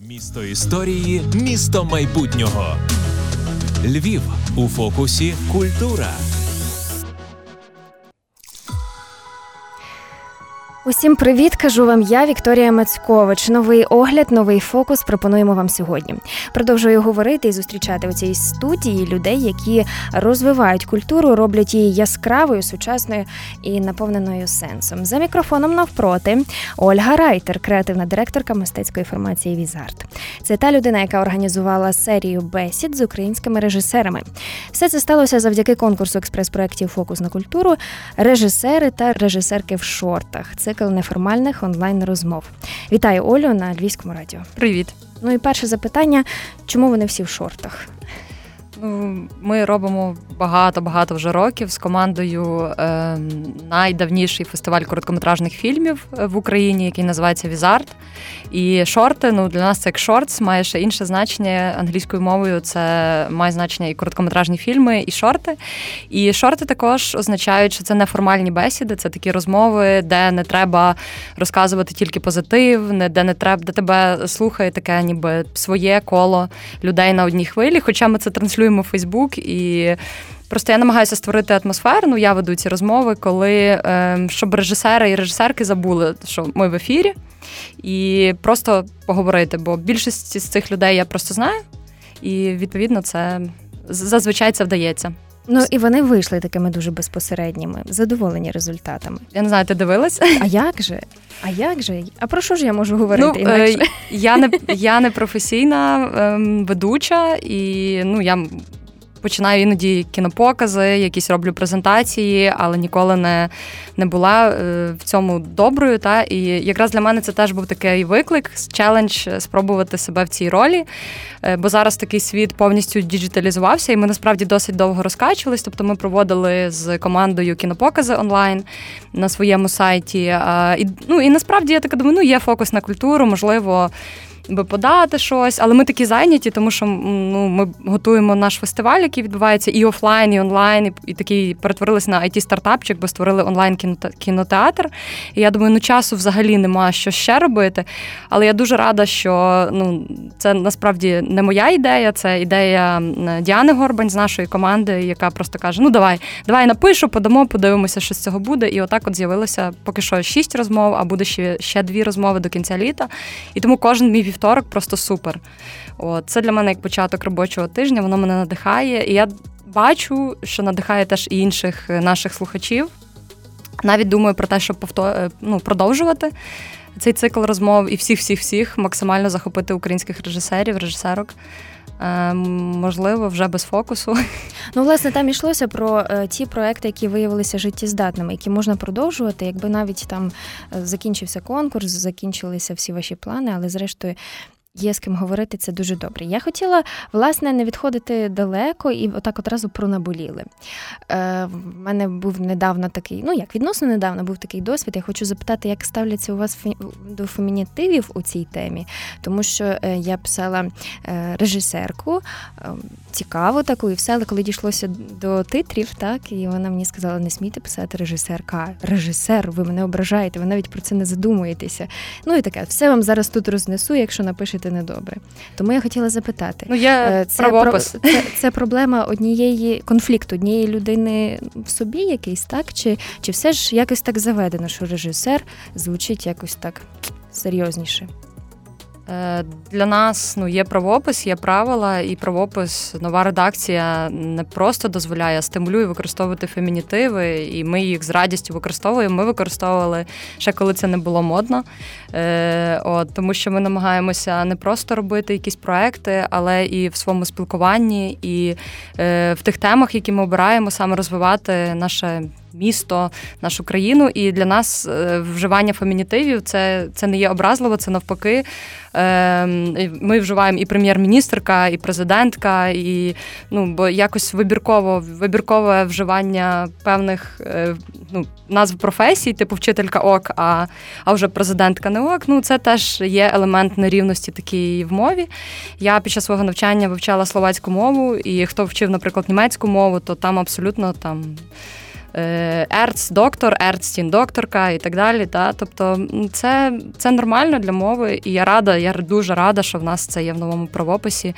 Місто історії, місто майбутнього. Львів у фокусі культура. Усім привіт, кажу вам я, Вікторія Мацькович. Новий огляд, новий фокус пропонуємо вам сьогодні. Продовжую говорити і зустрічати у цій студії людей, які розвивають культуру, роблять її яскравою, сучасною і наповненою сенсом. За мікрофоном навпроти Ольга Райтер, креативна директорка мистецької формації Візарт. Це та людина, яка організувала серію бесід з українськими режисерами. Все це сталося завдяки конкурсу експрес-проєктів Фокус на культуру, режисери та режисерки в шортах. Це цикл неформальних онлайн розмов. Вітаю Олю на Львівському радіо. Привіт. Ну і перше запитання: чому вони всі в шортах? Ми робимо багато-багато вже років з командою е, найдавніший фестиваль короткометражних фільмів е, в Україні, який називається Візарт. І шорти ну для нас це як shorts, має ще інше значення англійською мовою. Це має значення і короткометражні фільми, і шорти. І шорти також означають, що це неформальні бесіди, це такі розмови, де не треба розказувати тільки позитив, де не треба, де тебе слухає таке, ніби своє коло людей на одній хвилі. Хоча ми це транслюємо в Фейсбук і. Просто я намагаюся створити атмосферу. Ну я веду ці розмови, коли ем, щоб режисери і режисерки забули, що ми в ефірі, і просто поговорити. Бо більшість з цих людей я просто знаю, і відповідно це зазвичай це вдається. Ну і вони вийшли такими дуже безпосередніми, задоволені результатами. Я не знаю, ти дивилась? А як же? А як же? А про що ж я можу говорити? Ну, інакше? Я не я не професійна е, ведуча, і ну я починаю іноді кінопокази, якісь роблю презентації, але ніколи не не була е, в цьому доброю. Та І якраз для мене це теж був такий виклик, челендж спробувати себе в цій ролі. Е, бо зараз такий світ повністю діджиталізувався, і ми насправді досить довго розкачувались. Тобто ми проводили з командою кінопокази онлайн на своєму сайті. І ну і насправді я так думаю, ну є фокус на культуру, можливо би подати щось, але ми такі зайняті, тому що ну, ми готуємо наш фестиваль, який відбувається і офлайн, і онлайн, і, і такий перетворилися на it стартапчик бо створили онлайн кінотеатр. І я думаю, ну часу взагалі нема що ще робити. Але я дуже рада, що ну, це насправді не моя ідея, це ідея Діани Горбань з нашої команди, яка просто каже: Ну давай, давай напишу, подамо, подивимося, що з цього буде. І отак от з'явилося поки що шість розмов, а буде ще ще дві розмови до кінця літа. І тому кожен мій вівторок просто супер. От, Це для мене як початок робочого тижня, воно мене надихає. І я бачу, що надихає теж і інших наших слухачів. Навіть думаю про те, щоб повтор... Е, ну, продовжувати цей цикл розмов і всіх-всіх-всіх максимально захопити українських режисерів, режисерок. Е, можливо, вже без фокусу. Ну, власне, там йшлося про е, ті проекти, які виявилися життєздатними, які можна продовжувати, якби навіть там е, закінчився конкурс, закінчилися всі ваші плани, але зрештою Є з ким говорити, це дуже добре. Я хотіла, власне, не відходити далеко і отак одразу про наболіли. Е, В мене був недавно такий, ну як відносно недавно був такий досвід. Я хочу запитати, як ставляться у вас до фемінітивів у цій темі, тому що е, я писала е, режисерку, цікаво таку, і все, але коли дійшлося до титрів, так, і вона мені сказала: не смійте писати режисерка. Режисер, ви мене ображаєте, ви навіть про це не задумуєтеся. Ну і таке, все вам зараз тут рознесу, якщо напишете недобре. Тому я хотіла запитати, ну я е, це про це, це проблема однієї конфлікту, однієї людини в собі, якийсь так, чи, чи все ж якось так заведено, що режисер звучить якось так серйозніше. Е, для нас ну є правопис, є правила, і правопис, нова редакція не просто дозволяє, а стимулює використовувати фемінітиви, і ми їх з радістю використовуємо. Ми використовували ще коли це не було модно. Е, от, Тому що ми намагаємося не просто робити якісь проекти, але і в своєму спілкуванні, і е, в тих темах, які ми обираємо, саме розвивати наше місто, нашу країну. І для нас е, вживання фемінітивів це це не є образливо, це навпаки. Ем, ми вживаємо і прем'єр-міністрка, і президентка, і ну бо якось вибірково вибіркове вживання певних е, ну, назв професій, типу вчителька ок, а а вже президентка не ок. Ну це теж є елемент нерівності такій в мові. Я під час свого навчання вивчала словацьку мову, і хто вчив, наприклад, німецьку мову, то там абсолютно там ерц-доктор, ерцтін-докторка і так далі. Та? Тобто це це нормально для мови, і я рада, я дуже рада, що в нас це є в новому правописі.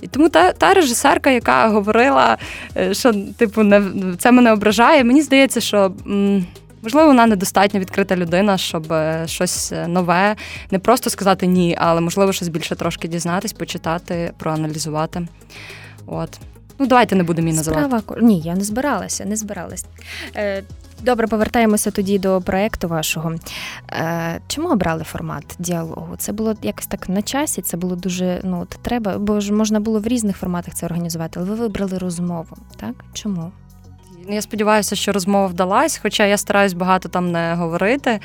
І тому та та режисерка, яка говорила, е, що типу не це мене ображає, мені здається, що. Можливо, вона недостатньо відкрита людина, щоб е, щось нове, не просто сказати ні, але можливо щось більше трошки дізнатись, почитати, проаналізувати. От. Ну, давайте не будемо її називати. Справа... Ні, я не збиралася, не збиралась. Е, добре, повертаємося тоді до проєкту вашого. Е, чому обрали формат діалогу? Це було якось так на часі, це було дуже ну, от треба, бо ж можна було в різних форматах це організувати, але ви вибрали розмову, так? Чому? Я сподіваюся, що розмова вдалась, хоча я стараюсь багато там не говорити.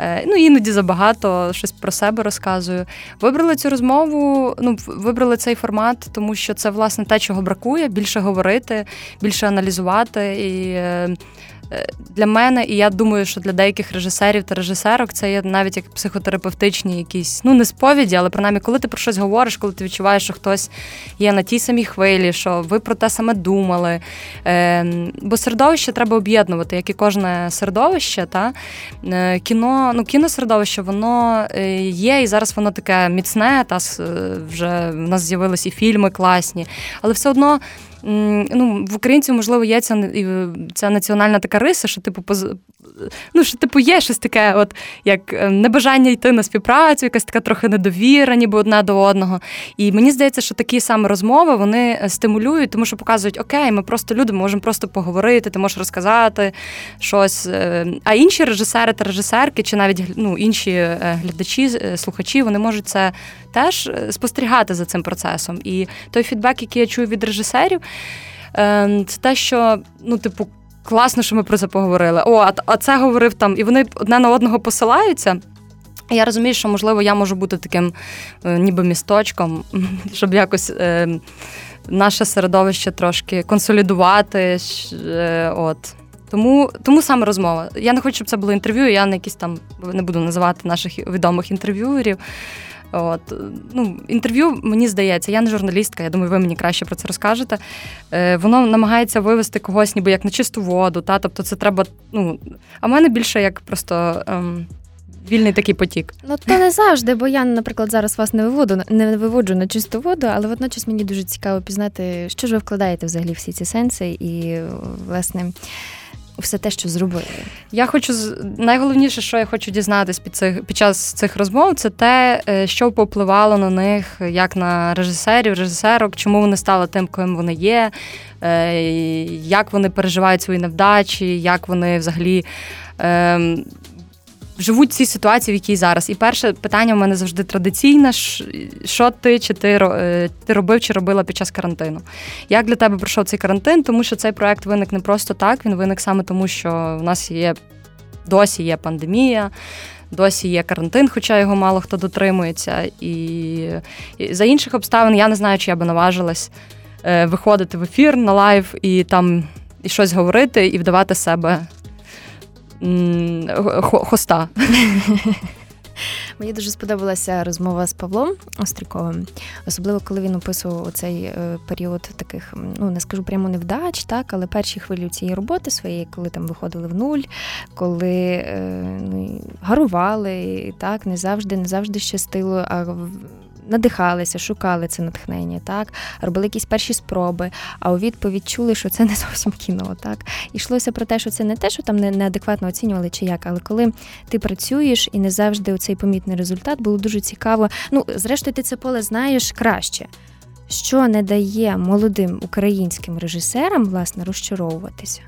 Е, ну, іноді забагато щось про себе розказую. Вибрали цю розмову, ну вибрали цей формат, тому що це власне те, чого бракує: більше говорити, більше аналізувати і Е, для мене, і я думаю, що для деяких режисерів та режисерок це є навіть як психотерапевтичні якісь, ну не сповіді, але принаймні, коли ти про щось говориш, коли ти відчуваєш, що хтось є на тій самій хвилі, що ви про те саме думали. Е, Бо середовище треба об'єднувати, як і кожне середовище. Та? Е, кіно, ну кіносередовище, воно е, є, і зараз воно таке міцне, та вже в нас з'явилися і фільми класні, але все одно ну, в українців, можливо, є ця ця національна така риса, що типу поз... ну, що типу є щось таке, от як е, небажання йти на співпрацю, якась така трохи недовіра, ніби одне до одного. І мені здається, що такі саме розмови вони е, стимулюють, тому що показують, окей, ми просто люди, ми можемо просто поговорити, ти можеш розказати щось. Е, а інші режисери та режисерки, чи навіть ну, інші глядачі, слухачі, вони можуть це теж спостерігати за цим процесом. І той фідбек, який я чую від режисерів, ем, це те, що ну, типу, класно, що ми про це поговорили. О, а це говорив там, і вони одне на одного посилаються. Я розумію, що можливо я можу бути таким е, ніби місточком, щоб якось е, наше середовище трошки консолідувати. Е, от. Тому тому саме розмова. Я не хочу, щоб це було інтерв'ю. Я не якісь там не буду називати наших відомих інтерв'юерів. От ну, Інтерв'ю, мені здається, я не журналістка, я думаю, ви мені краще про це розкажете. Е, Воно намагається вивести когось, ніби як на чисту воду. Та? Тобто це треба. ну, А в мене більше як просто. Ем, Вільний такий потік. Ну то не завжди, бо я, наприклад, зараз вас не виводу, не виводжу на чисту воду, але водночас мені дуже цікаво пізнати, що ж ви вкладаєте взагалі всі ці сенси, і власне все те, що зробили. Я хочу найголовніше, що я хочу дізнатись під цих під час цих розмов, це те, е, що попливало на них, як на режисерів, режисерок, чому вони стали тим, ким вони є, е, як вони переживають свої невдачі, як вони взагалі. Живуть в цій ситуації, в якій зараз. І перше питання в мене завжди традиційне: що ти чи ти е, ти робив чи робила під час карантину? Як для тебе пройшов цей карантин? Тому що цей проект виник не просто так, він виник саме тому, що в нас є досі є пандемія. Досі є карантин, хоча його мало хто дотримується. І, і за інших обставин я не знаю, чи я би наважилась е, виходити в ефір на live і там і щось говорити, і вдавати себе хоста. Мені дуже сподобалася розмова з Павлом Остріковим, особливо коли він описував цей е, період таких, ну не скажу прямо невдач, так, але перші хвилі цієї роботи своєї, коли там виходили в нуль, коли е, ну, гарували, так, не завжди, не завжди щастило. а надихалися, шукали це натхнення, так робили якісь перші спроби, а у відповідь чули, що це не зовсім кіно. Так йшлося про те, що це не те, що там неадекватно оцінювали чи як, але коли ти працюєш і не завжди цей помітний результат, було дуже цікаво. Ну, зрештою, ти це поле знаєш краще. Що не дає молодим українським режисерам власне розчаровуватися?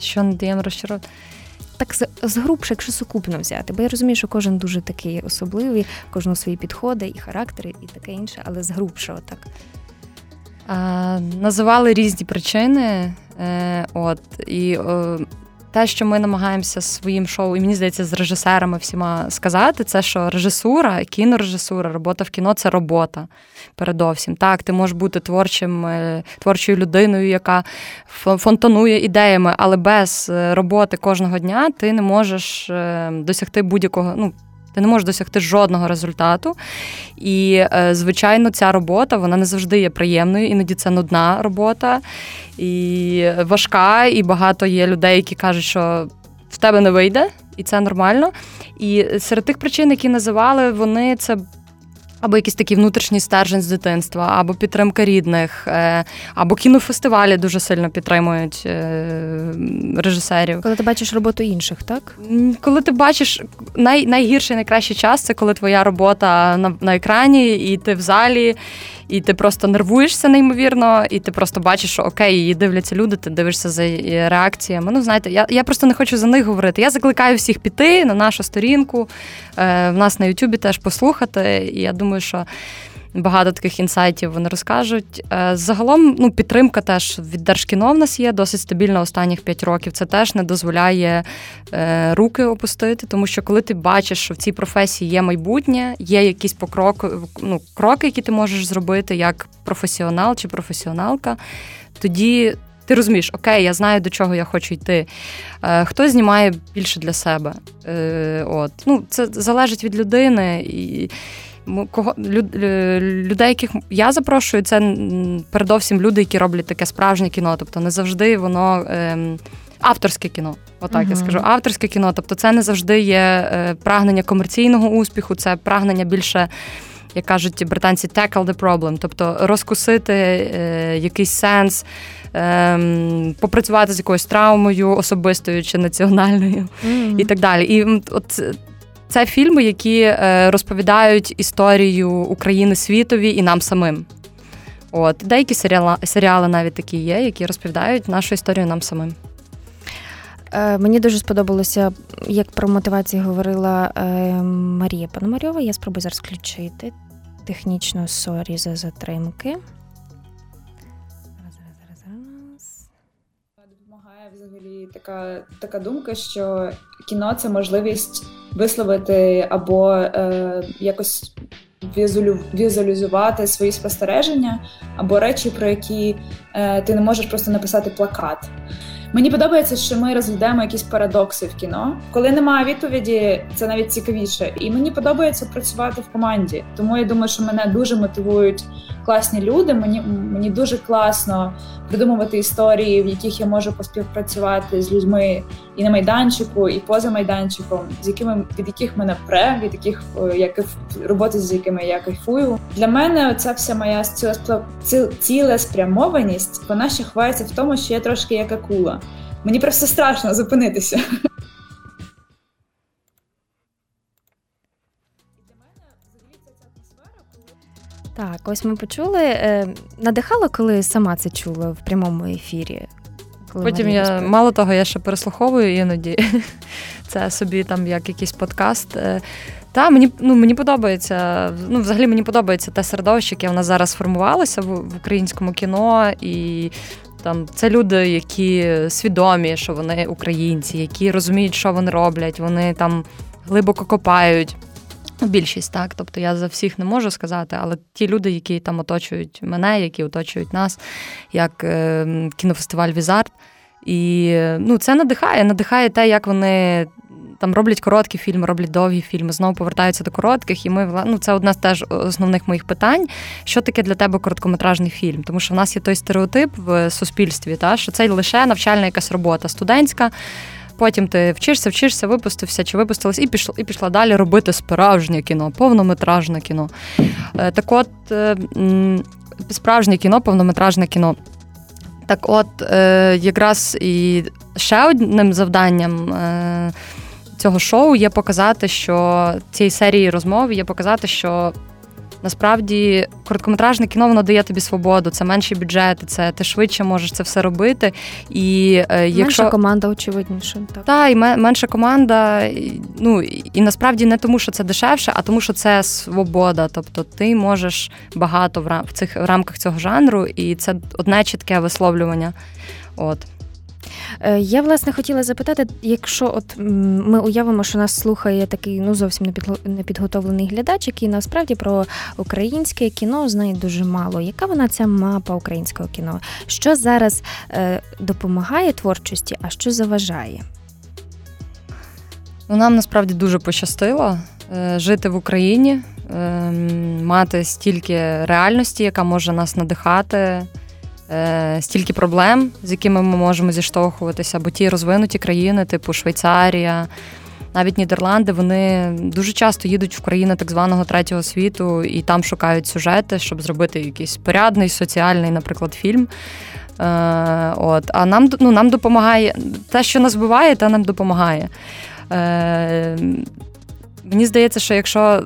Що не дає розчаровувати? Так згрубше, якщо сукупно взяти, бо я розумію, що кожен дуже такий особливий, кожного свої підходи і характери, і таке інше, але згрубше отак. А, Називали різні причини. Е, от, І е, те, що ми намагаємося своїм шоу, і мені здається, з режисерами всіма сказати, це що режисура, кінорежисура, робота в кіно це робота. Передовсім. Так, ти можеш бути творчим, е, творчою людиною, яка фонтанує ідеями, але без е, роботи кожного дня ти не можеш е, досягти будь-якого. ну, Ти не можеш досягти жодного результату. І, е, звичайно, ця робота вона не завжди є приємною, іноді це нудна робота і важка, і багато є людей, які кажуть, що в тебе не вийде, і це нормально. І серед тих причин, які називали, вони це або якийсь такий внутрішній стержень з дитинства, або підтримка рідних, е, або кінофестивалі дуже сильно підтримують е, режисерів. Коли ти бачиш роботу інших, так? Коли ти бачиш най, найгірший, найкращий час, це коли твоя робота на, на екрані, і ти в залі і ти просто нервуєшся неймовірно, і ти просто бачиш, що окей, її дивляться люди, ти дивишся за реакціями. Ну, знаєте, я я просто не хочу за них говорити. Я закликаю всіх піти на нашу сторінку, е, в нас на Ютубі теж послухати. І я думаю, що багато таких інсайтів вони розкажуть. Е, загалом, ну, підтримка теж від Держкіно в нас є досить стабільна останніх 5 років. Це теж не дозволяє е, руки опустити, тому що коли ти бачиш, що в цій професії є майбутнє, є якісь покроки, ну, кроки, які ти можеш зробити як професіонал чи професіоналка, тоді. Ти розумієш, окей, я знаю, до чого я хочу йти. Е, Хто знімає більше для себе? Е, от. Ну, Це залежить від людини. І кого людей, яких я запрошую, це передовсім люди, які роблять таке справжнє кіно. Тобто не завжди воно ем, авторське кіно. Отак uh-huh. я скажу. Авторське кіно. Тобто, це не завжди є е, прагнення комерційного успіху, це прагнення більше. Як кажуть британці, tackle the problem, тобто розкусити е, якийсь сенс, е, попрацювати з якоюсь травмою особистою чи національною, mm-hmm. і так далі. І от це фільми, які е, розповідають історію України світові і нам самим. От Деякі серіали, серіали навіть такі є, які розповідають нашу історію нам самим. Е, мені дуже сподобалося, як про мотивацію говорила е, Марія Пономарьова. Я спробую зараз включити технічно sorry за затримки. Взагалі така така думка, що кіно це можливість висловити або е, якось візуалізувати свої спостереження, або речі, про які ти не можеш просто написати плакат. Мені подобається, що ми розглядаємо якісь парадокси в кіно. Коли немає відповіді, це навіть цікавіше. І мені подобається працювати в команді. Тому я думаю, що мене дуже мотивують класні люди. Мені мені дуже класно придумувати історії, в яких я можу поспівпрацювати з людьми і на майданчику, і поза майданчиком, з якими від яких мене пре, від яких е, я роботи, з якими я кайфую. Для мене ця вся моя цілеспрямованість, вона ще ховається в тому, що я трошки як акула. Мені просто страшно зупинитися. Так, ось ми почули. Е, надихало, коли сама це чула в прямому ефірі. Коли Потім я розповідає. мало того, я ще переслуховую іноді це собі там як якийсь подкаст. Та мені ну мені подобається. Ну, взагалі мені подобається те середовище, яке в нас зараз сформувалося в, в українському кіно, і там це люди, які свідомі, що вони українці, які розуміють, що вони роблять. Вони там глибоко копають. Більшість так, тобто я за всіх не можу сказати, але ті люди, які там оточують мене, які оточують нас, як е, кінофестиваль Візарт. І ну, це надихає, надихає те, як вони там роблять короткі фільми, роблять довгі фільми, знову повертаються до коротких. І ми ну, це одне з теж основних моїх питань. Що таке для тебе короткометражний фільм? Тому що в нас є той стереотип в суспільстві, та що це лише навчальна якась робота студентська. Потім ти вчишся, вчишся, випустився чи випустилась, і пішла і пішла далі робити справжнє кіно, повнометражне кіно. Е, так от, е, справжнє кіно, повнометражне кіно. Так от, е, якраз і ще одним завданням цього шоу є показати, що цієї серії розмов є показати, що Насправді, короткометражне кіно воно дає тобі свободу, це менші бюджети, це ти швидше можеш це все робити. І е, якщо менша команда, очевидніше, так Так, і менша команда. Ну і насправді не тому, що це дешевше, а тому, що це свобода. Тобто ти можеш багато в рам в цих в рамках цього жанру, і це одне чітке висловлювання. От. Е, я власне хотіла запитати, якщо от ми уявимо, що нас слухає такий ну зовсім непідготовлений глядач, який насправді про українське кіно знає дуже мало. Яка вона ця мапа українського кіно? Що зараз е, допомагає творчості, а що заважає? Ну, Нам насправді дуже пощастило. е, жити в Україні, ем, мати стільки реальності, яка може нас надихати, е, стільки проблем, з якими ми можемо зіштовхуватися, бо ті розвинуті країни, типу Швейцарія. Навіть Нідерланди, вони дуже часто їдуть в країни так званого третього світу і там шукають сюжети, щоб зробити якийсь порядний, соціальний, наприклад, фільм. Е, от. А нам ну, нам допомагає те, що нас буває, те нам допомагає. Е, Мені здається, що якщо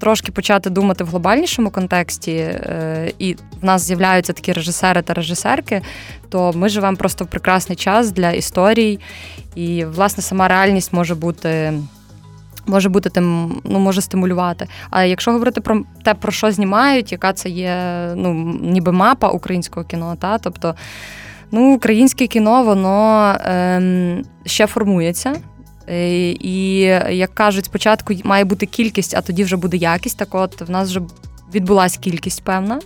трошки почати думати в глобальнішому контексті, е, і в нас з'являються такі режисери та режисерки, то ми живемо просто в прекрасний час для історій, і, власне, сама реальність може бути. Може бути тим, ну може стимулювати. А якщо говорити про те, про що знімають, яка це є ну, ніби мапа українського кіно, та тобто ну, українське кіно, воно ем, ще формується. Е, і як кажуть, спочатку має бути кількість, а тоді вже буде якість. Так от в нас вже відбулася кількість певна,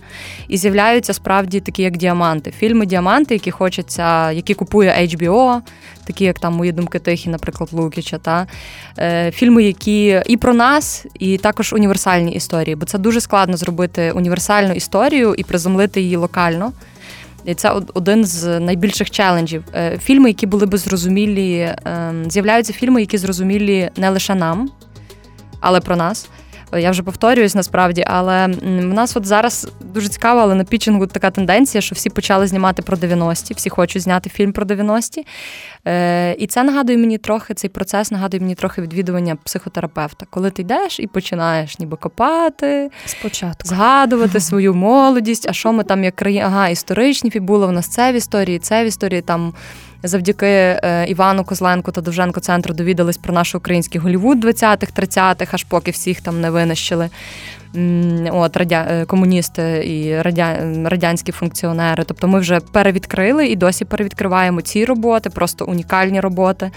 і з'являються справді такі, як діаманти. Фільми Діаманти, які хочеться, які купує HBO, такі як там мої думки тихі, наприклад, Лукіча. Та е, фільми, які і про нас, і також універсальні історії, бо це дуже складно зробити універсальну історію і приземлити її локально. І це один з найбільших челенджів. Е, фільми, які були би зрозумілі, ем, з'являються фільми, які зрозумілі не лише нам, але про нас. Я вже повторююсь насправді, але в нас от зараз дуже цікаво, але на пітчингу така тенденція, що всі почали знімати про 90-ті, всі хочуть зняти фільм про 90-ті. Е, І це нагадує мені трохи, цей процес нагадує мені трохи відвідування психотерапевта, коли ти йдеш і починаєш ніби копати, спочатку згадувати свою молодість, а що ми там як країна, ага, історичні фібули, в нас це в історії, це в історії там завдяки е, Івану Козленку та Довженко центру довідались про наш український Голівуд 20-х, 30-х, аж поки всіх там не винищили. От радя... Е, комуністи і радя... радянські функціонери. Тобто ми вже перевідкрили і досі перевідкриваємо ці роботи, просто унікальні роботи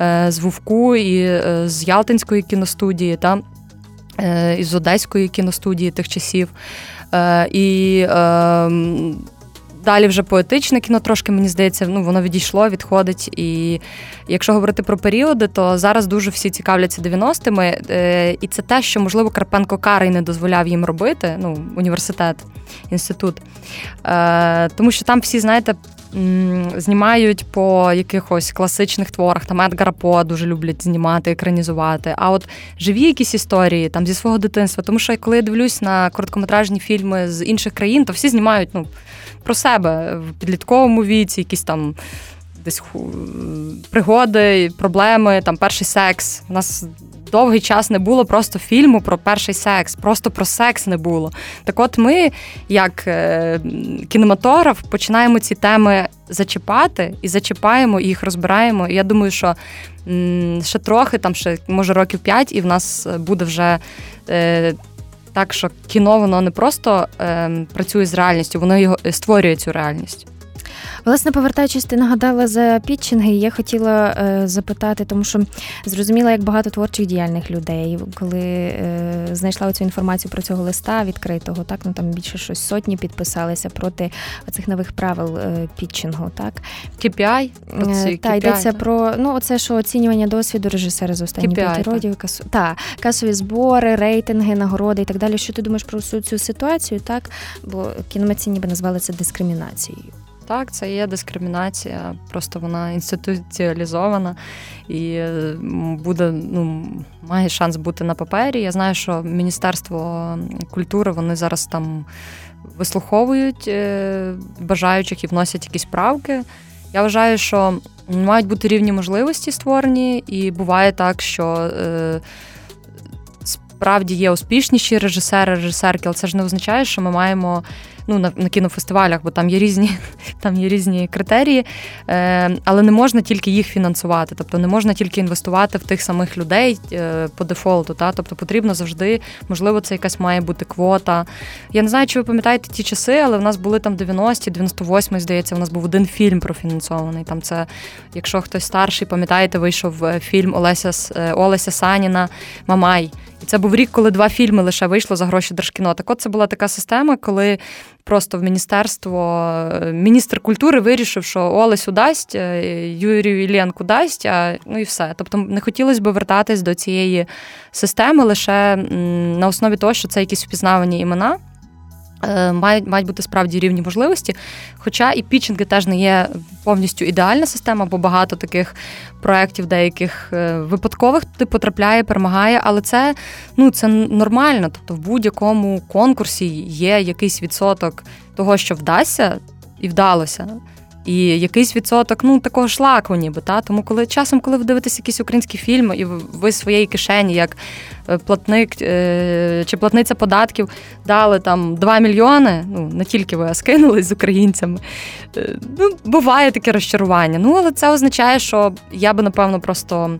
е, з Вовку і з Ялтинської кіностудії, та з Одеської кіностудії тих часів. І Далі вже поетичне кіно трошки, мені здається, ну воно відійшло, відходить. І якщо говорити про періоди, то зараз дуже всі цікавляться 90-ми. Е, і це те, що, можливо, Карпенко Карий не дозволяв їм робити, ну, університет, інститут. Е, тому що там всі, знаєте, знімають по якихось класичних творах. Там Едгара По дуже люблять знімати, екранізувати. А от живі якісь історії там зі свого дитинства. Тому що коли я дивлюсь на короткометражні фільми з інших країн, то всі знімають ну, про себе в підлітковому віці, якісь там. Десь пригоди, проблеми, там перший секс. У нас довгий час не було просто фільму про перший секс, просто про секс не було. Так от ми, як е, кінематограф, починаємо ці теми зачіпати і зачіпаємо, і їх розбираємо. І я думаю, що ще трохи, там ще може років п'ять, і в нас буде вже. Е, так, що кіно воно не просто е, працює з реальністю, воно його створює цю реальність. Власне, повертаючись, ти нагадала за пітчинги, я хотіла е, запитати, тому що зрозуміла, як багато творчих діяльних людей, коли е, знайшла цю інформацію про цього листа відкритого, так ну там більше щось сотні підписалися проти цих нових правил е, пітчингу. Так KPI? Е, та йдеться про ну оце що оцінювання досвіду режисера з останніх п'яти років, касу та касові збори, рейтинги, нагороди і так далі. Що ти думаєш про всю цю ситуацію? Так, бо кіномитці ніби назвали це дискримінацією. Так, це є дискримінація, просто вона інституціалізована і буде, ну, має шанс бути на папері. Я знаю, що Міністерство культури вони зараз там вислуховують е, бажаючих і вносять якісь правки. Я вважаю, що мають бути рівні можливості створені, і буває так, що. Е, Справді є успішніші режисери, режисерки, але це ж не означає, що ми маємо ну, на на кінофестивалях, бо там є різні там є різні критерії, е, але не можна тільки їх фінансувати, тобто не можна тільки інвестувати в тих самих людей е, по дефолту. Та? Тобто потрібно завжди, можливо, це якась має бути квота. Я не знаю, чи ви пам'ятаєте ті часи, але в нас були там 90-ті, 98-й, здається, у нас був один фільм профінансований. Там це, якщо хтось старший, пам'ятаєте, вийшов е, фільм Олеся е, Олеся Саніна Мамай. І це був рік, коли два фільми лише вийшло за гроші Держкіно. Так от це була така система, коли просто в міністерство. Міністр культури вирішив, що Олесю дасть, Юрію Іллєнку дасть, а ну і все. Тобто не хотілося б вертатись до цієї системи лише на основі того, що це якісь впізнавані імена. Е, мають мають бути справді рівні можливості. Хоча і пічинги теж не є повністю ідеальна система, бо багато таких проєктів, деяких е, випадкових туди потрапляє, перемагає, але це ну, це нормально. Тобто в будь-якому конкурсі є якийсь відсоток того, що вдасться, і вдалося. І якийсь відсоток ну такого шлаку, ніби та тому, коли часом, коли ви дивитесь якийсь український фільм, і ви своєї кишені, як е, платник е, чи платниця податків, дали там 2 мільйони. Ну не тільки ви а скинулись з українцями. Е, ну, буває таке розчарування. Ну але це означає, що я би напевно просто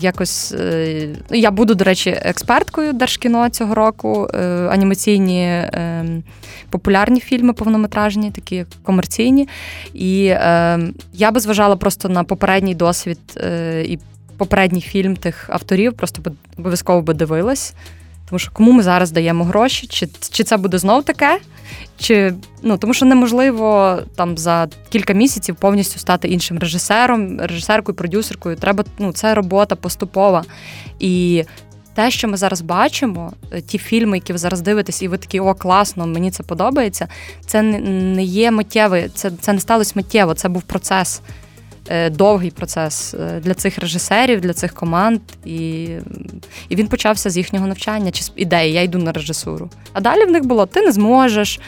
якось е, я буду, до речі, експерткою Держкіно цього року. Е, анімаційні е, популярні фільми повнометражні, такі комерційні. І я би зважала просто на попередній досвід і попередній фільм тих авторів, просто обов'язково би дивилась. Тому що кому ми зараз даємо гроші, чи чи це буде знов таке, чи ну тому, що неможливо там за кілька місяців повністю стати іншим режисером, режисеркою, продюсеркою. Треба ну це робота поступова. І те, що ми зараз бачимо, е, ті фільми, які ви зараз дивитесь, і ви такі о, класно, мені це подобається. Це не є миттєве, це це не сталося миттєво, це був процес. Е, довгий процес е, для цих режисерів, для цих команд, і і він почався з їхнього навчання чи з ідеї, я йду на режисуру. А далі в них було: ти не зможеш,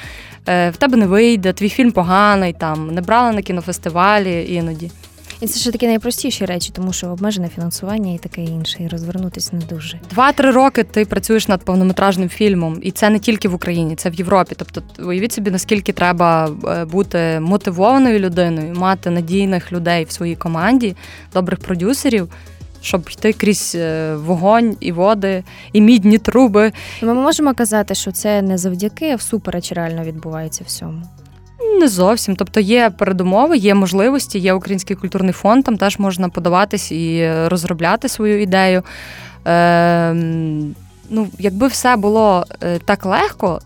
е, в тебе не вийде, твій фільм поганий, там не брали на кінофестивалі іноді. І це ж такі найпростіші речі, тому що обмежене фінансування і таке інше, і розвернутися не дуже. Два-три роки ти працюєш над повнометражним фільмом, і це не тільки в Україні, це в Європі. Тобто, уявіть собі, наскільки треба е, бути мотивованою людиною, мати надійних людей в своїй команді, добрих продюсерів. Щоб йти крізь е, вогонь і води, і мідні труби. Ми можемо казати, що це не завдяки, а всупереч реально відбувається всьому. Не зовсім. Тобто є передумови, є можливості, є Український культурний фонд, там теж можна подаватись і розробляти свою ідею. Е, ну, Якби все було е, так легко,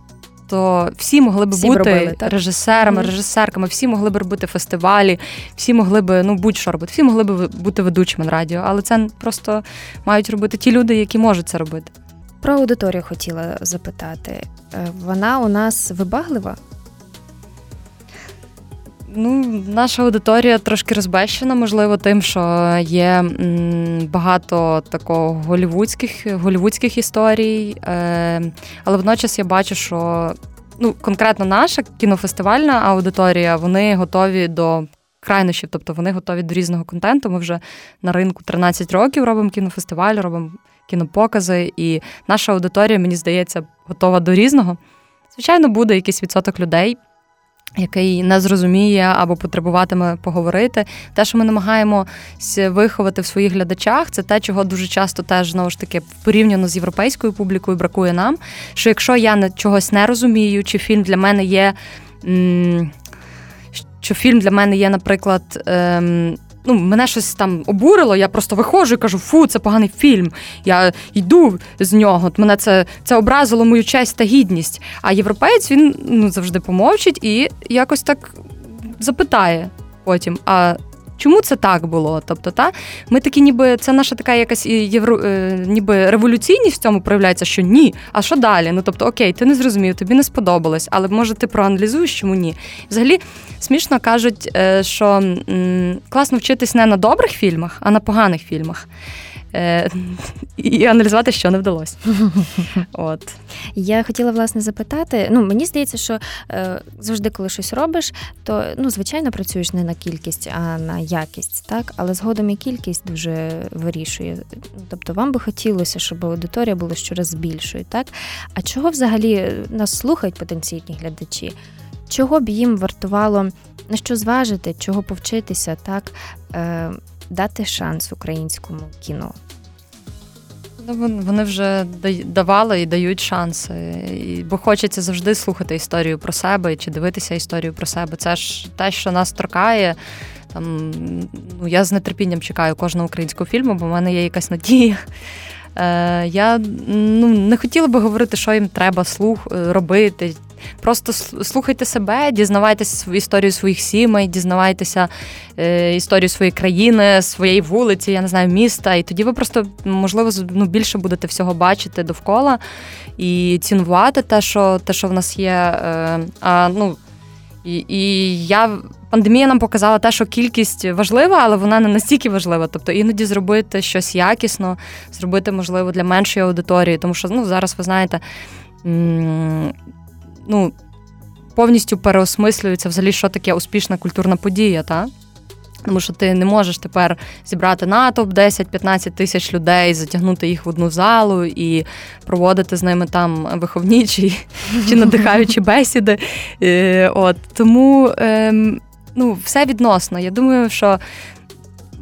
то всі могли б всі бути робили, режисерами, mm-hmm. режисерками, всі могли б робити фестивалі, всі могли б ну будь-що робити, всі могли б бути ведучими на радіо, але це просто мають робити ті люди, які можуть це робити. Про аудиторію хотіла запитати. Е, вона у нас вибаглива? Ну, наша аудиторія трошки розбещена, можливо, тим, що є багато такого голівудських голівудських історій. Е, але водночас я бачу, що ну, конкретно наша кінофестивальна аудиторія, вони готові до крайнощів, тобто вони готові до різного контенту. Ми вже на ринку 13 років робимо кінофестиваль, робимо кінопокази, і наша аудиторія, мені здається, готова до різного. Звичайно, буде якийсь відсоток людей який не зрозуміє або потребуватиме поговорити. Те, що ми намагаємося виховати в своїх глядачах, це те, чого дуже часто теж знову ж таки порівняно з європейською публікою бракує нам. Що якщо я чогось не розумію, чи фільм для мене є. Що фільм для мене є, наприклад, ем, ну, мене щось там обурило, я просто виходжу і кажу, фу, це поганий фільм. Я йду з нього. От Мене це це образило мою честь та гідність. А європеєць він ну, завжди помовчить і якось так запитає потім. а Чому це так було? Тобто, та ми такі, ніби це наша така якась євро, е, ніби революційність в цьому проявляється, що ні. А що далі? Ну тобто, окей, ти не зрозумів, тобі не сподобалось, але може ти проаналізуєш, чому ні? Взагалі смішно кажуть, е, що м, класно вчитись не на добрих фільмах, а на поганих фільмах. Е, і аналізувати, що не вдалося. От. Я хотіла власне запитати. Ну, мені здається, що е, завжди, коли щось робиш, то ну, звичайно працюєш не на кількість, а на якість, так? Але згодом і кількість дуже вирішує. Тобто вам би хотілося, щоб аудиторія була щораз більшою, так? А чого взагалі нас слухають потенційні глядачі? Чого б їм вартувало на що зважити, чого повчитися, так? Дати шанс українському кіно? Ну, Вони вже давали і дають шанси. Бо хочеться завжди слухати історію про себе чи дивитися історію про себе. Це ж те, що нас торкає. Там, ну, Я з нетерпінням чекаю кожного українського фільму, бо в мене є якась надія. Е, Я ну, не хотіла би говорити, що їм треба слух е, робити. Просто слухайте себе, дізнавайтеся історію своїх сімей, дізнавайтеся е, історію своєї країни, своєї вулиці, я не знаю, міста. І тоді ви просто, можливо, ну, більше будете всього бачити довкола і цінувати те, що те, що в нас є. Е, а, ну, і, і я пандемія нам показала те, що кількість важлива, але вона не настільки важлива. Тобто іноді зробити щось якісно, зробити можливо для меншої аудиторії, тому що ну зараз ви знаєте. Ну, повністю переосмислюється взагалі, що таке успішна культурна подія, та? Тому що ти не можеш тепер зібрати натовп 10-15 тисяч людей, затягнути їх в одну залу і проводити з ними там виховні чи, чи надихаючі бесіди. Е, от Тому ем, ну, все відносно. Я думаю, що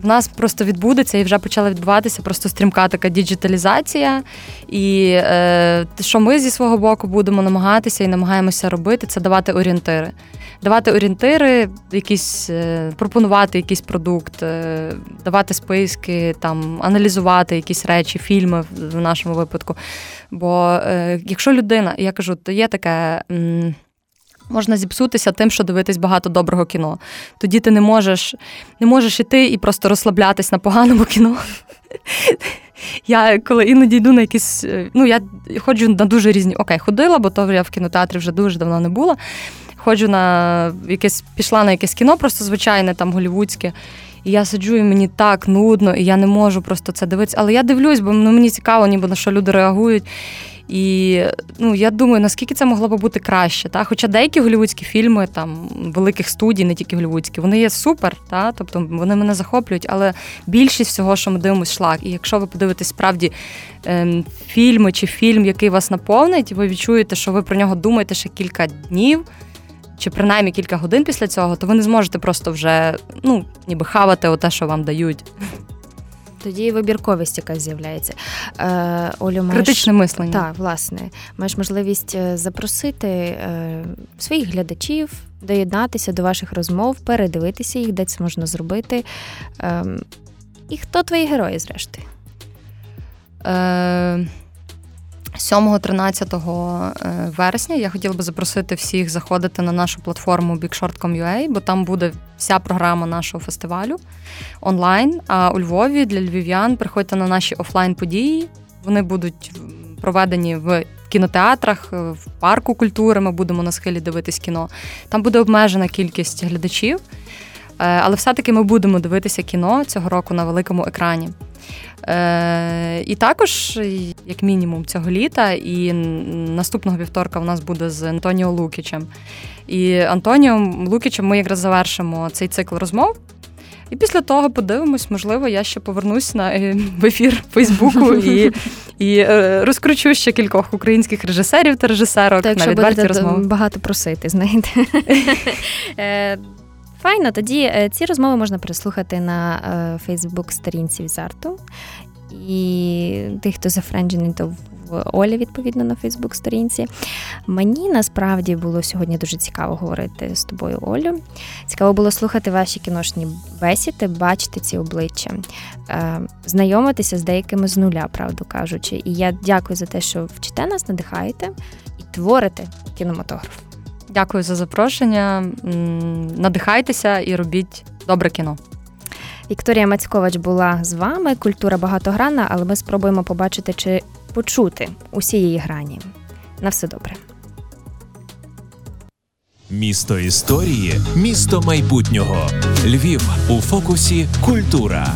в нас просто відбудеться і вже почала відбуватися просто стрімка така діджиталізація. І е, що ми зі свого боку будемо намагатися і намагаємося робити, це давати орієнтири. Давати орієнтири, якісь е, пропонувати якийсь продукт, е, давати списки, там аналізувати якісь речі, фільми в нашому випадку. Бо е, якщо людина, я кажу, то є таке. Можна зіпсутися тим, що дивитись багато доброго кіно. Тоді ти не можеш не можеш іти і просто розслаблятись на поганому кіно. Я коли іноді йду на якісь. Е, ну, я ходжу на дуже різні. Окей, ходила, бо то я в кінотеатрі вже дуже давно не була. Ходжу на якесь, пішла на якесь кіно, просто звичайне, там голівудське. І я сиджу, і мені так нудно, і я не можу просто це дивитися. Але я дивлюсь, бо ну, мені цікаво, ніби на що люди реагують. І ну, я думаю, наскільки це могло би бути краще. Та? Хоча деякі голівудські фільми там великих студій, не тільки голівудські, вони є супер, та? тобто вони мене захоплюють, але більшість всього, що ми дивимося, шлак. І якщо ви подивитесь справді ем, фільми чи фільм, який вас наповнить, ви відчуєте, що ви про нього думаєте ще кілька днів. Чи принаймні кілька годин після цього, то ви не зможете просто вже ну, ніби хавати те, що вам дають. Тоді вибірковість якась з'являється. Е, Олю, маєш... Критичне мислення. Так, власне, маєш можливість е, запросити е, своїх глядачів, доєднатися до ваших розмов, передивитися їх, де це можна зробити. Е, і хто твої герої, зрештою? Е, 7-13 е, вересня я хотіла би запросити всіх заходити на нашу платформу BigShort.com.ua, бо там буде вся програма нашого фестивалю онлайн. А у Львові для львів'ян приходьте на наші офлайн події. Вони будуть проведені в кінотеатрах, в парку культури. Ми будемо на схилі дивитись кіно. Там буде обмежена кількість глядачів, е, але все-таки ми будемо дивитися кіно цього року на великому екрані. Е, І також, як мінімум, цього літа, і наступного вівторка у нас буде з Антоніо Лукічем. І Антоніо Лукічем ми якраз завершимо цей цикл розмов. І після того подивимось, можливо, я ще повернусь на е, в ефір Фейсбуку і і е, розкручу ще кількох українських режисерів та режисерок так, на відверті розмови. багато просити, знаєте. Файно, тоді е, ці розмови можна переслухати на Фейсбук-сторінці Візарту. І тих, хто зафренджений, то в Олі, відповідно, на Фейсбук-сторінці. Мені насправді було сьогодні дуже цікаво говорити з тобою, Олю. Цікаво було слухати ваші кіношні бесіди, бачити ці обличчя, е, знайомитися з деякими з нуля, правду кажучи. І я дякую за те, що вчите нас, надихаєте і творите кінематограф. Дякую за запрошення. Надихайтеся і робіть добре кіно. Вікторія Мацькович була з вами. Культура багатогранна, але ми спробуємо побачити чи почути усі її грані. На все добре. Місто історії, місто майбутнього. Львів у фокусі. Культура.